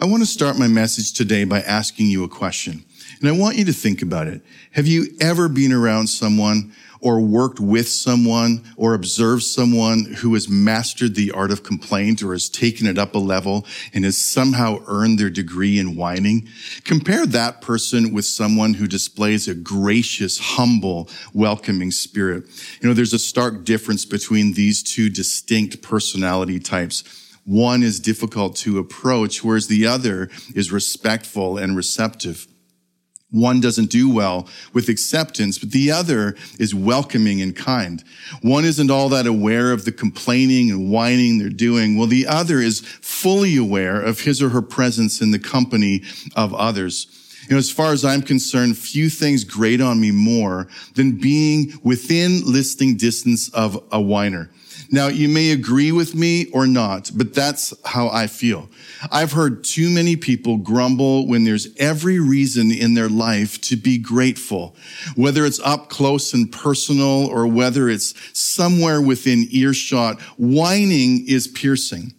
I want to start my message today by asking you a question. And I want you to think about it. Have you ever been around someone or worked with someone or observed someone who has mastered the art of complaint or has taken it up a level and has somehow earned their degree in whining? Compare that person with someone who displays a gracious, humble, welcoming spirit. You know, there's a stark difference between these two distinct personality types. One is difficult to approach, whereas the other is respectful and receptive. One doesn't do well with acceptance, but the other is welcoming and kind. One isn't all that aware of the complaining and whining they're doing, while the other is fully aware of his or her presence in the company of others. You know, as far as I'm concerned, few things grate on me more than being within listening distance of a whiner. Now, you may agree with me or not, but that's how I feel. I've heard too many people grumble when there's every reason in their life to be grateful, whether it's up close and personal or whether it's somewhere within earshot. Whining is piercing.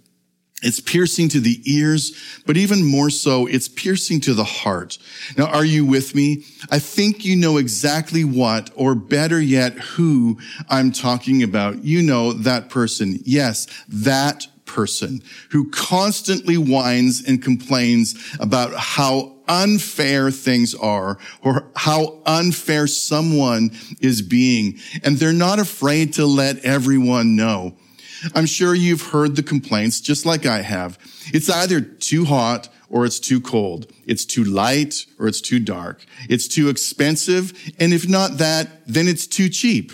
It's piercing to the ears, but even more so, it's piercing to the heart. Now, are you with me? I think you know exactly what, or better yet, who I'm talking about. You know that person. Yes, that person who constantly whines and complains about how unfair things are or how unfair someone is being. And they're not afraid to let everyone know. I'm sure you've heard the complaints just like I have. It's either too hot or it's too cold. It's too light or it's too dark. It's too expensive. And if not that, then it's too cheap.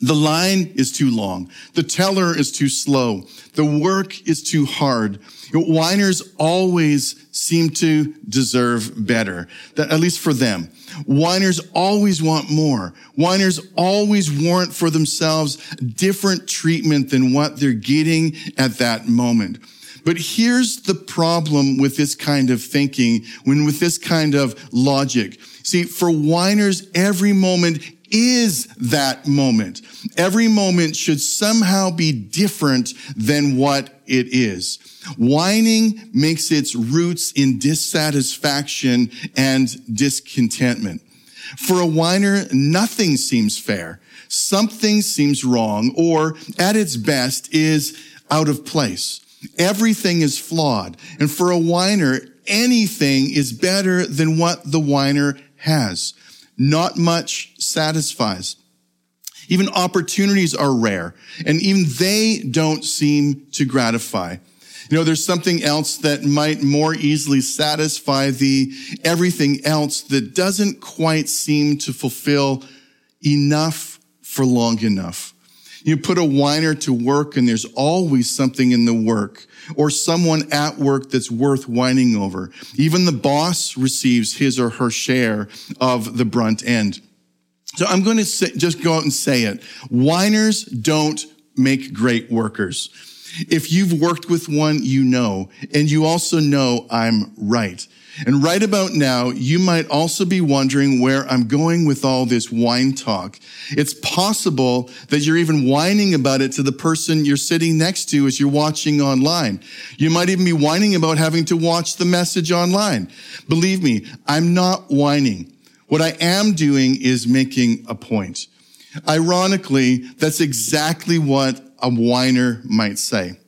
The line is too long. The teller is too slow. The work is too hard. Whiners always seem to deserve better, at least for them. Whiners always want more. Whiners always warrant for themselves different treatment than what they're getting at that moment. But here's the problem with this kind of thinking, when with this kind of logic. See, for whiners, every moment is that moment. Every moment should somehow be different than what it is. Whining makes its roots in dissatisfaction and discontentment. For a whiner, nothing seems fair. Something seems wrong or at its best is out of place. Everything is flawed. And for a whiner, anything is better than what the whiner has. Not much satisfies. Even opportunities are rare and even they don't seem to gratify. You know, there's something else that might more easily satisfy the everything else that doesn't quite seem to fulfill enough for long enough. You put a whiner to work and there's always something in the work or someone at work that's worth whining over. Even the boss receives his or her share of the brunt end. So I'm going to say, just go out and say it. Whiners don't make great workers. If you've worked with one, you know, and you also know I'm right. And right about now, you might also be wondering where I'm going with all this whine talk. It's possible that you're even whining about it to the person you're sitting next to as you're watching online. You might even be whining about having to watch the message online. Believe me, I'm not whining. What I am doing is making a point. Ironically, that's exactly what a whiner might say.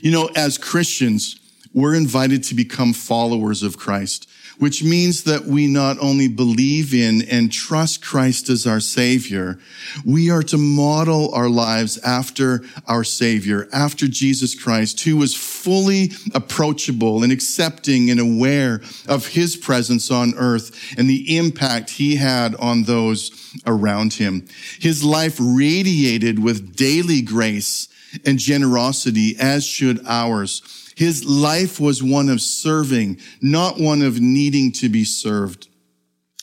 You know, as Christians, we're invited to become followers of Christ, which means that we not only believe in and trust Christ as our Savior, we are to model our lives after our Savior, after Jesus Christ, who was fully approachable and accepting and aware of His presence on earth and the impact He had on those around Him. His life radiated with daily grace and generosity, as should ours. His life was one of serving, not one of needing to be served.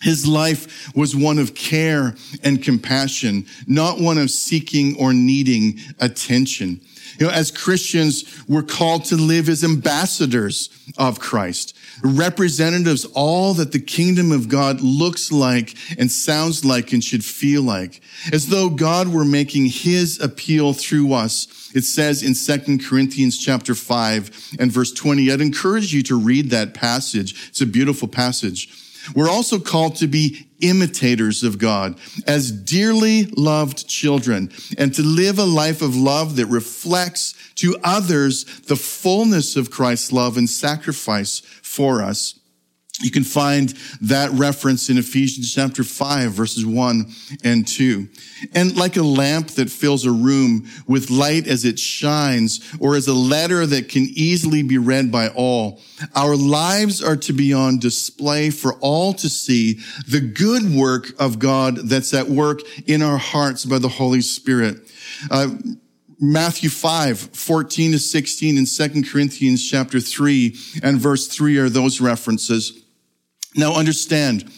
His life was one of care and compassion, not one of seeking or needing attention. You know, as Christians, we're called to live as ambassadors of Christ, representatives, all that the kingdom of God looks like and sounds like and should feel like, as though God were making his appeal through us It says in 2 Corinthians chapter 5 and verse 20, I'd encourage you to read that passage. It's a beautiful passage. We're also called to be imitators of God as dearly loved children and to live a life of love that reflects to others the fullness of Christ's love and sacrifice for us. You can find that reference in Ephesians chapter 5 verses 1 and 2. And like a lamp that fills a room with light as it shines, or as a letter that can easily be read by all, our lives are to be on display for all to see the good work of God that's at work in our hearts by the Holy Spirit. Uh, Matthew 5, 14 to 16 and 2 Corinthians chapter 3 and verse 3 are those references. Now understand,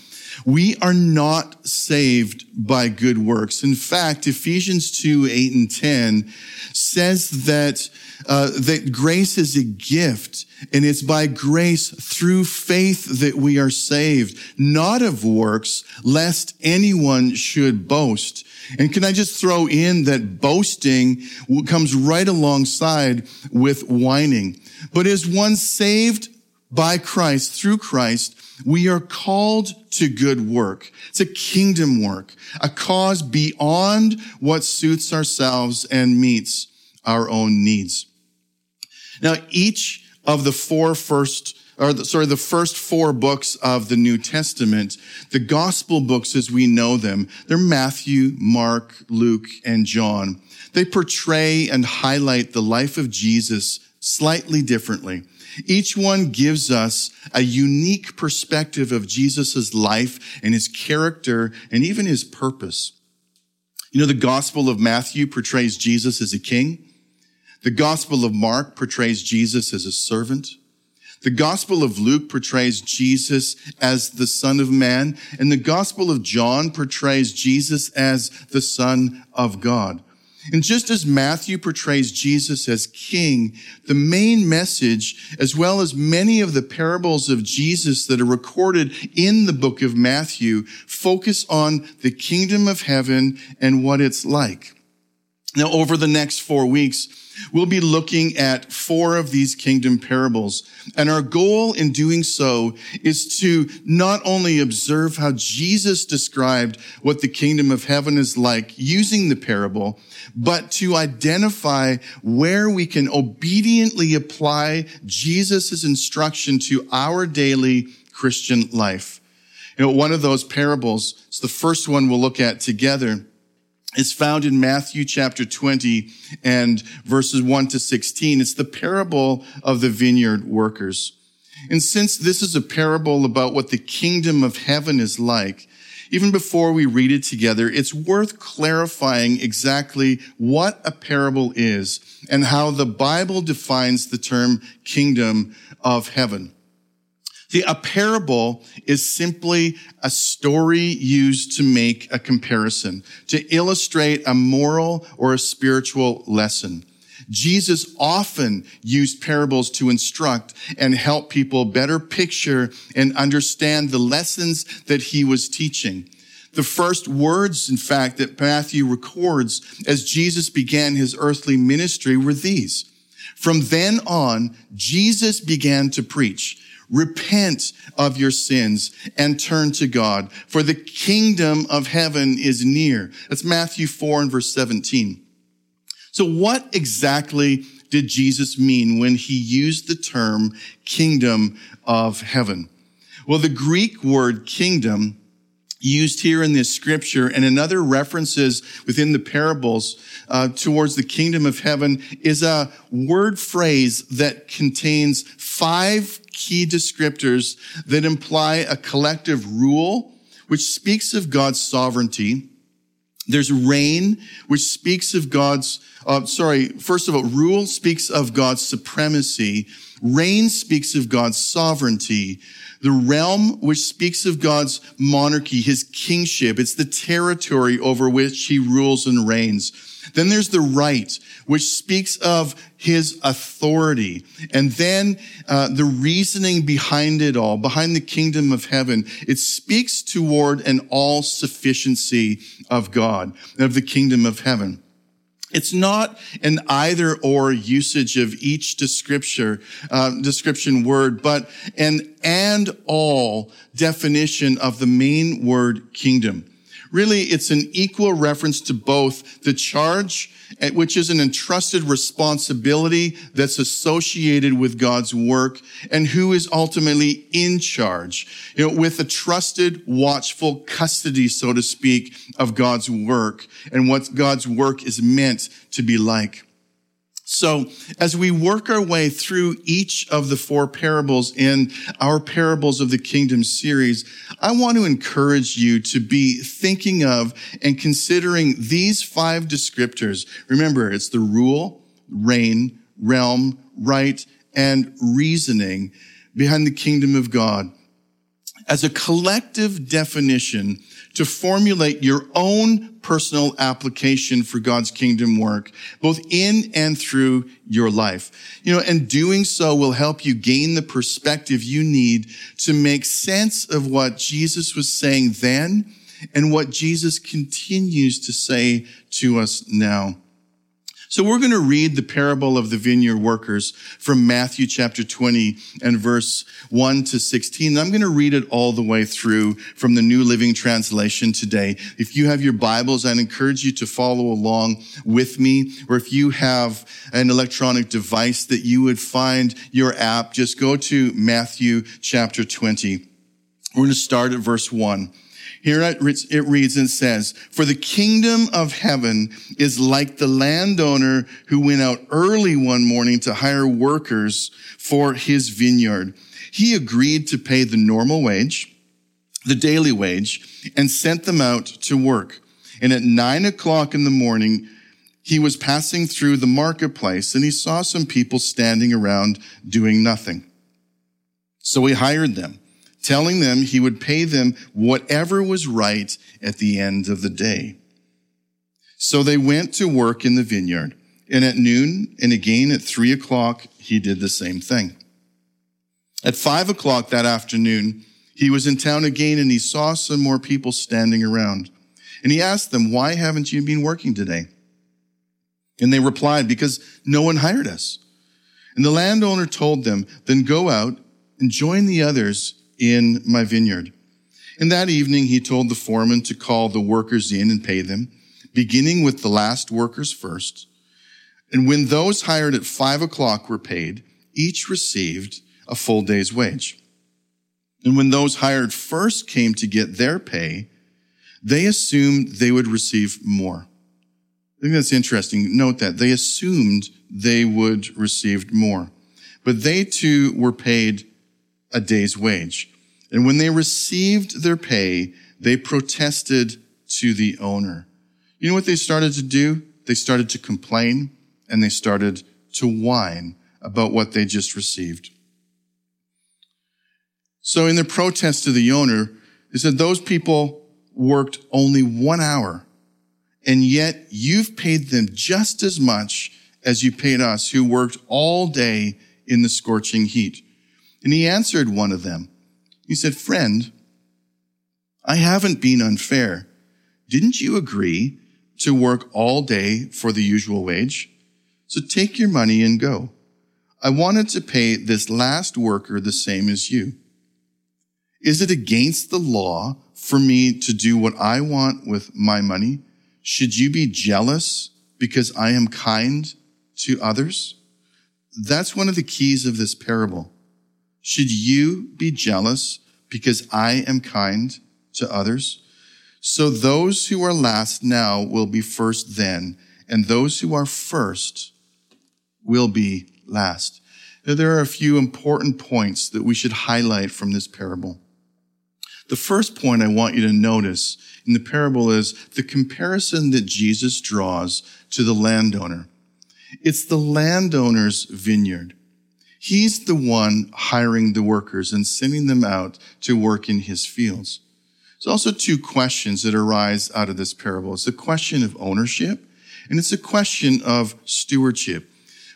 we are not saved by good works. In fact, Ephesians 2, 8 and 10 says that, uh, that grace is a gift and it's by grace through faith that we are saved, not of works, lest anyone should boast. And can I just throw in that boasting comes right alongside with whining. But is one saved by Christ, through Christ, we are called to good work. It's a kingdom work, a cause beyond what suits ourselves and meets our own needs. Now, each of the four first, or the, sorry, the first four books of the New Testament, the gospel books as we know them, they're Matthew, Mark, Luke, and John. They portray and highlight the life of Jesus slightly differently. Each one gives us a unique perspective of Jesus' life and his character and even his purpose. You know, the Gospel of Matthew portrays Jesus as a king. The Gospel of Mark portrays Jesus as a servant. The Gospel of Luke portrays Jesus as the Son of Man, and the Gospel of John portrays Jesus as the Son of God. And just as Matthew portrays Jesus as king, the main message, as well as many of the parables of Jesus that are recorded in the book of Matthew, focus on the kingdom of heaven and what it's like. Now, over the next four weeks, we'll be looking at four of these kingdom parables. And our goal in doing so is to not only observe how Jesus described what the kingdom of heaven is like using the parable, but to identify where we can obediently apply Jesus' instruction to our daily Christian life. You know, one of those parables, it's the first one we'll look at together is found in Matthew chapter 20 and verses 1 to 16. It's the parable of the vineyard workers. And since this is a parable about what the kingdom of heaven is like, even before we read it together, it's worth clarifying exactly what a parable is and how the Bible defines the term kingdom of heaven. See, a parable is simply a story used to make a comparison, to illustrate a moral or a spiritual lesson. Jesus often used parables to instruct and help people better picture and understand the lessons that he was teaching. The first words, in fact, that Matthew records as Jesus began his earthly ministry were these. From then on, Jesus began to preach repent of your sins and turn to God, for the kingdom of heaven is near. That's Matthew 4 and verse 17. So what exactly did Jesus mean when he used the term kingdom of heaven? Well, the Greek word kingdom used here in this scripture and in other references within the parables uh, towards the kingdom of heaven is a word phrase that contains five key descriptors that imply a collective rule, which speaks of God's sovereignty. There's reign, which speaks of God's, uh, sorry, first of all, rule speaks of God's supremacy. Reign speaks of God's sovereignty. The realm, which speaks of God's monarchy, his kingship. It's the territory over which he rules and reigns. Then there's the right, which speaks of his authority. And then uh, the reasoning behind it all, behind the kingdom of heaven, it speaks toward an all sufficiency of God, of the kingdom of heaven. It's not an either or usage of each description, uh, description word, but an and all definition of the main word kingdom. Really, it's an equal reference to both the charge, eh, which is an entrusted responsibility that's associated with God's work and who is ultimately in charge, you know, with a trusted, watchful custody, so to speak, of God's work and what God's work is meant to be like. So as we work our way through each of the four parables in our parables of the kingdom series, I want to encourage you to be thinking of and considering these five descriptors. Remember, it's the rule, reign, realm, right, and reasoning behind the kingdom of God as a collective definition to formulate your own personal application for God's kingdom work, both in and through your life. You know, and doing so will help you gain the perspective you need to make sense of what Jesus was saying then and what Jesus continues to say to us now. So we're going to read the parable of the vineyard workers from Matthew chapter 20 and verse 1 to 16. I'm going to read it all the way through from the New Living Translation today. If you have your Bibles, I'd encourage you to follow along with me. Or if you have an electronic device that you would find your app, just go to Matthew chapter 20. We're going to start at verse 1. Here it reads and says, For the kingdom of heaven is like the landowner who went out early one morning to hire workers for his vineyard. He agreed to pay the normal wage, the daily wage, and sent them out to work. And at nine o'clock in the morning, he was passing through the marketplace and he saw some people standing around doing nothing. So he hired them telling them he would pay them whatever was right at the end of the day. So they went to work in the vineyard, and at noon and again at three o'clock, he did the same thing. At five o'clock that afternoon, he was in town again and he saw some more people standing around. And he asked them, why haven't you been working today? And they replied, because no one hired us. And the landowner told them, then go out and join the others in my vineyard. And that evening he told the foreman to call the workers in and pay them, beginning with the last workers first. And when those hired at five o'clock were paid, each received a full day's wage. And when those hired first came to get their pay, they assumed they would receive more. I think that's interesting. Note that they assumed they would receive more, but they too were paid a day's wage. And when they received their pay, they protested to the owner. You know what they started to do? They started to complain and they started to whine about what they just received. So in their protest to the owner, they said, those people worked only one hour and yet you've paid them just as much as you paid us who worked all day in the scorching heat. And he answered one of them, he said, friend, I haven't been unfair. Didn't you agree to work all day for the usual wage? So take your money and go. I wanted to pay this last worker the same as you. Is it against the law for me to do what I want with my money? Should you be jealous because I am kind to others? That's one of the keys of this parable. Should you be jealous because I am kind to others? So those who are last now will be first then, and those who are first will be last. Now, there are a few important points that we should highlight from this parable. The first point I want you to notice in the parable is the comparison that Jesus draws to the landowner. It's the landowner's vineyard. He's the one hiring the workers and sending them out to work in his fields. There's also two questions that arise out of this parable. It's a question of ownership and it's a question of stewardship.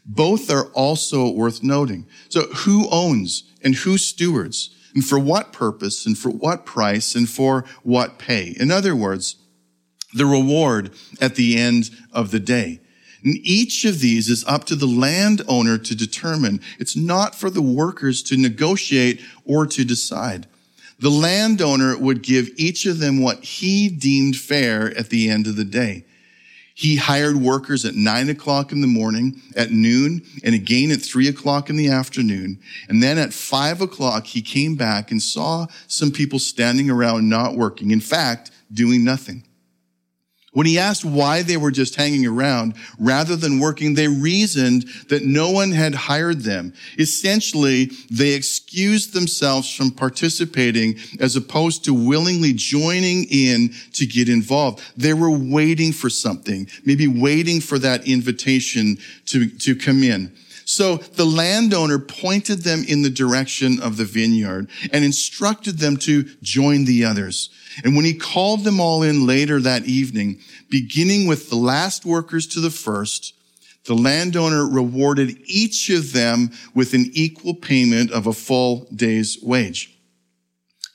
Both are also worth noting. So who owns and who stewards and for what purpose and for what price and for what pay? In other words, the reward at the end of the day. And each of these is up to the landowner to determine. It's not for the workers to negotiate or to decide. The landowner would give each of them what he deemed fair at the end of the day. He hired workers at nine o'clock in the morning, at noon, and again at three o'clock in the afternoon. And then at five o'clock, he came back and saw some people standing around not working. In fact, doing nothing. When he asked why they were just hanging around rather than working, they reasoned that no one had hired them. Essentially, they excused themselves from participating as opposed to willingly joining in to get involved. They were waiting for something, maybe waiting for that invitation to, to come in. So the landowner pointed them in the direction of the vineyard and instructed them to join the others. And when he called them all in later that evening, beginning with the last workers to the first, the landowner rewarded each of them with an equal payment of a full day's wage.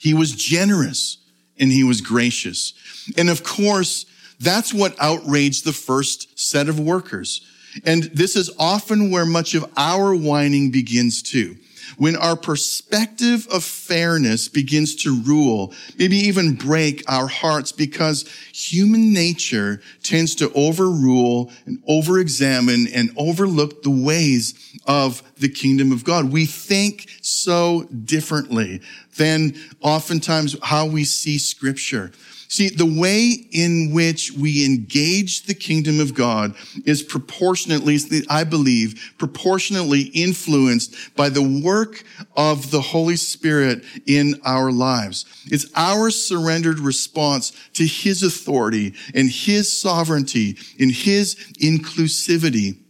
He was generous and he was gracious. And of course, that's what outraged the first set of workers. And this is often where much of our whining begins too when our perspective of fairness begins to rule, maybe even break our hearts because human nature tends to overrule and overexamine and overlook the ways of the kingdom of God. We think so differently than oftentimes how we see scripture. See, the way in which we engage the kingdom of God is proportionately, I believe, proportionately influenced by the work of the Holy Spirit in our lives. It's our surrendered response to his authority and his sovereignty, in his inclusivity,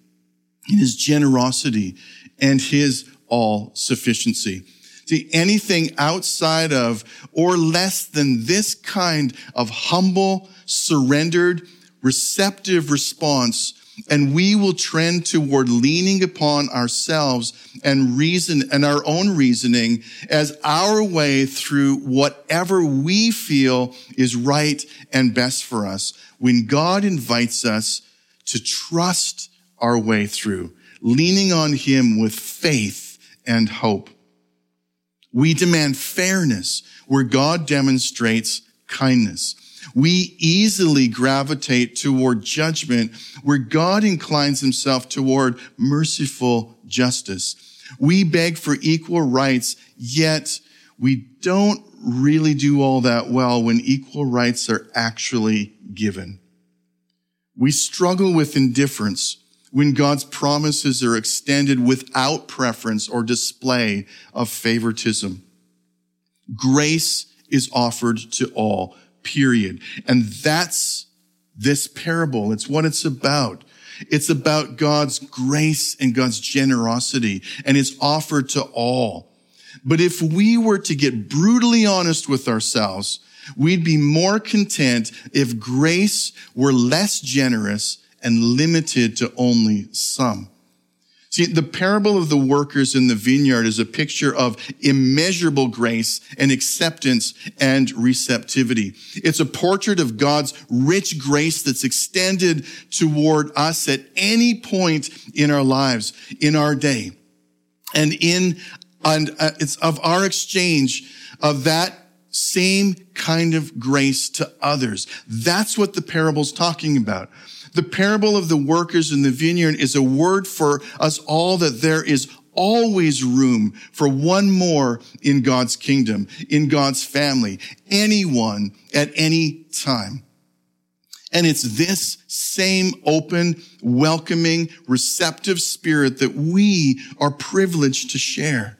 in his generosity, and his all sufficiency. See, anything outside of or less than this kind of humble, surrendered, receptive response, and we will trend toward leaning upon ourselves and reason and our own reasoning as our way through whatever we feel is right and best for us. When God invites us to trust our way through, leaning on Him with faith and hope. We demand fairness where God demonstrates kindness. We easily gravitate toward judgment where God inclines himself toward merciful justice. We beg for equal rights, yet we don't really do all that well when equal rights are actually given. We struggle with indifference when God's promises are extended without preference or display of favoritism. Grace is offered to all, period. And that's this parable. It's what it's about. It's about God's grace and God's generosity, and it's offered to all. But if we were to get brutally honest with ourselves, we'd be more content if grace were less generous and limited to only some. See, the parable of the workers in the vineyard is a picture of immeasurable grace and acceptance and receptivity. It's a portrait of God's rich grace that's extended toward us at any point in our lives, in our day. And in, and uh, it's of our exchange of that same kind of grace to others. That's what the parable's talking about. The parable of the workers in the vineyard is a word for us all that there is always room for one more in God's kingdom, in God's family, anyone at any time. And it's this same open, welcoming, receptive spirit that we are privileged to share.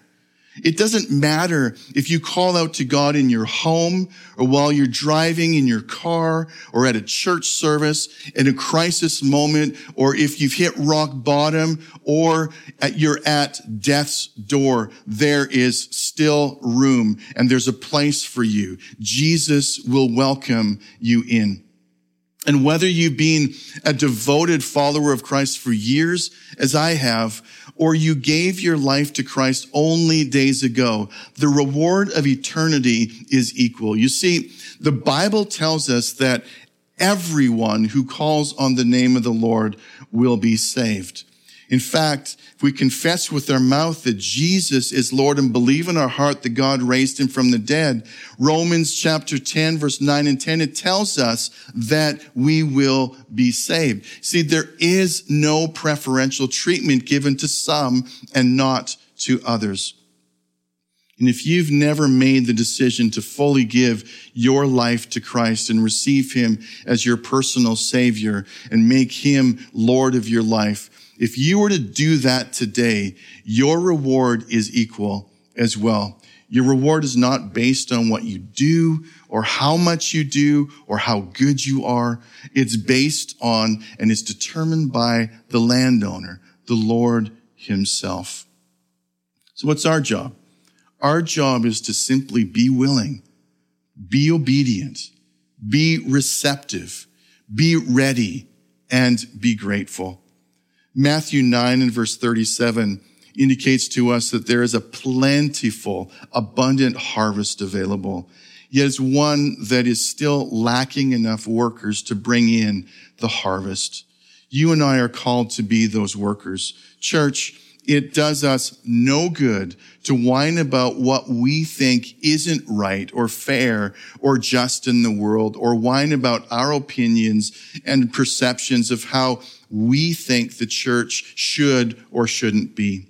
It doesn't matter if you call out to God in your home or while you're driving in your car or at a church service in a crisis moment or if you've hit rock bottom or at, you're at death's door. There is still room and there's a place for you. Jesus will welcome you in. And whether you've been a devoted follower of Christ for years, as I have, or you gave your life to Christ only days ago, the reward of eternity is equal. You see, the Bible tells us that everyone who calls on the name of the Lord will be saved. In fact, if we confess with our mouth that Jesus is Lord and believe in our heart that God raised him from the dead, Romans chapter 10 verse 9 and 10, it tells us that we will be saved. See, there is no preferential treatment given to some and not to others. And if you've never made the decision to fully give your life to Christ and receive him as your personal savior and make him Lord of your life, if you were to do that today, your reward is equal as well. Your reward is not based on what you do or how much you do or how good you are. It's based on and is determined by the landowner, the Lord himself. So what's our job? Our job is to simply be willing, be obedient, be receptive, be ready, and be grateful. Matthew 9 and verse 37 indicates to us that there is a plentiful, abundant harvest available. Yet it's one that is still lacking enough workers to bring in the harvest. You and I are called to be those workers. Church, it does us no good to whine about what we think isn't right or fair or just in the world or whine about our opinions and perceptions of how we think the church should or shouldn't be.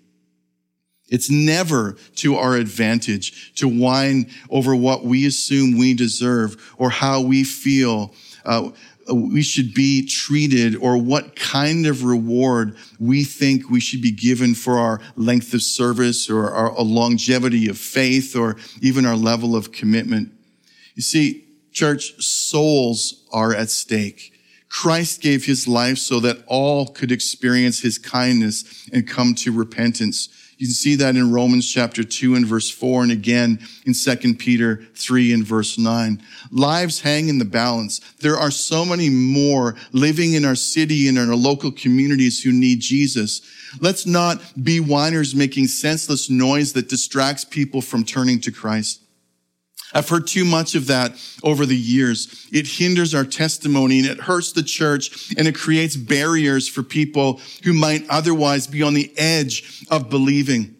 It's never to our advantage to whine over what we assume we deserve or how we feel uh, we should be treated or what kind of reward we think we should be given for our length of service or our longevity of faith or even our level of commitment. You see, church, souls are at stake. Christ gave his life so that all could experience his kindness and come to repentance. You can see that in Romans chapter 2 and verse 4 and again in 2 Peter 3 and verse 9. Lives hang in the balance. There are so many more living in our city and in our local communities who need Jesus. Let's not be whiners making senseless noise that distracts people from turning to Christ. I've heard too much of that over the years. It hinders our testimony and it hurts the church and it creates barriers for people who might otherwise be on the edge of believing.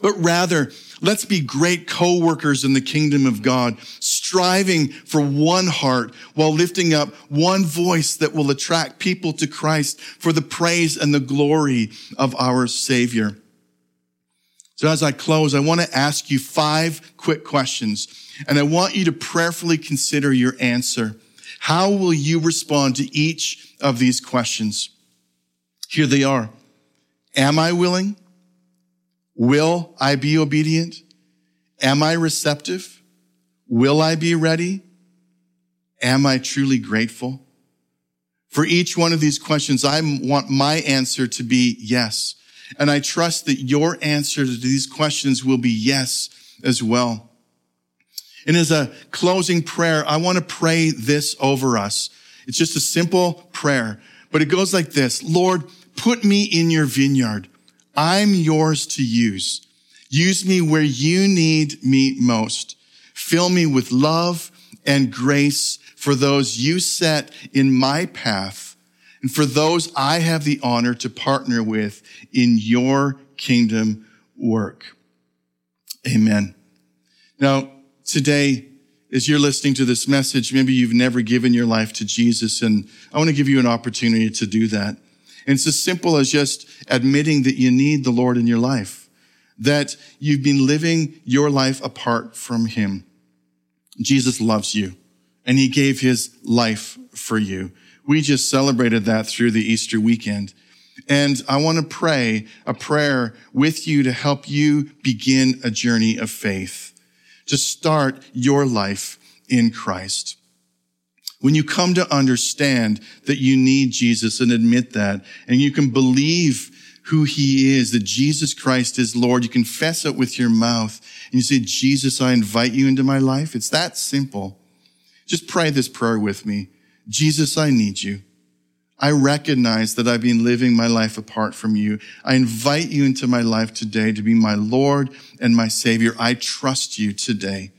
But rather, let's be great co-workers in the kingdom of God, striving for one heart while lifting up one voice that will attract people to Christ for the praise and the glory of our Savior. So as I close, I want to ask you five quick questions and I want you to prayerfully consider your answer. How will you respond to each of these questions? Here they are. Am I willing? Will I be obedient? Am I receptive? Will I be ready? Am I truly grateful? For each one of these questions, I want my answer to be yes. And I trust that your answer to these questions will be yes as well. And as a closing prayer, I want to pray this over us. It's just a simple prayer, but it goes like this. Lord, put me in your vineyard. I'm yours to use. Use me where you need me most. Fill me with love and grace for those you set in my path and for those I have the honor to partner with in your kingdom work. Amen. Now, today, as you're listening to this message, maybe you've never given your life to Jesus, and I want to give you an opportunity to do that. And it's as simple as just admitting that you need the Lord in your life, that you've been living your life apart from Him. Jesus loves you, and He gave His life for you. We just celebrated that through the Easter weekend. And I want to pray a prayer with you to help you begin a journey of faith, to start your life in Christ. When you come to understand that you need Jesus and admit that, and you can believe who he is, that Jesus Christ is Lord, you confess it with your mouth, and you say, Jesus, I invite you into my life. It's that simple. Just pray this prayer with me. Jesus, I need you. I recognize that I've been living my life apart from you. I invite you into my life today to be my Lord and my Savior. I trust you today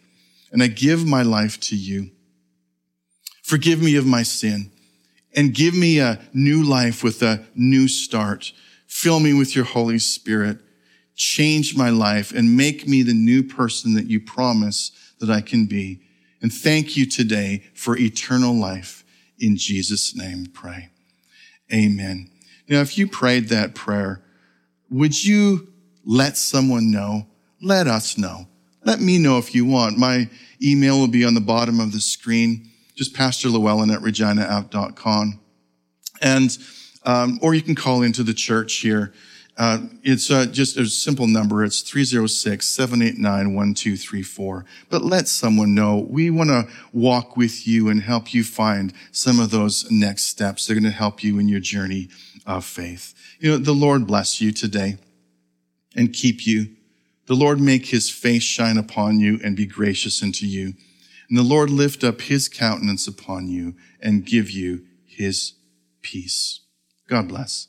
and I give my life to you. Forgive me of my sin. and give me a new life with a new start. Fill me with your Holy Spirit. Change my life and make me the new person that you promise that I can be. And thank you today for eternal life. In Jesus' name, pray. Amen. Now, if you prayed that prayer, would you let someone know? Let us know. Let me know if you want. My email will be on the bottom of the screen. Just Pastor Llewellyn at reginaapp.com. And, um, or you can call into the church here. Uh, it's uh, just a simple number. It's 306-789-1234. But let someone know. We want to walk with you and help you find some of those next steps. They're going to help you in your journey of faith. You know, the Lord bless you today and keep you. The Lord make his face shine upon you and be gracious unto you. And the Lord lift up his countenance upon you and give you his peace. God bless.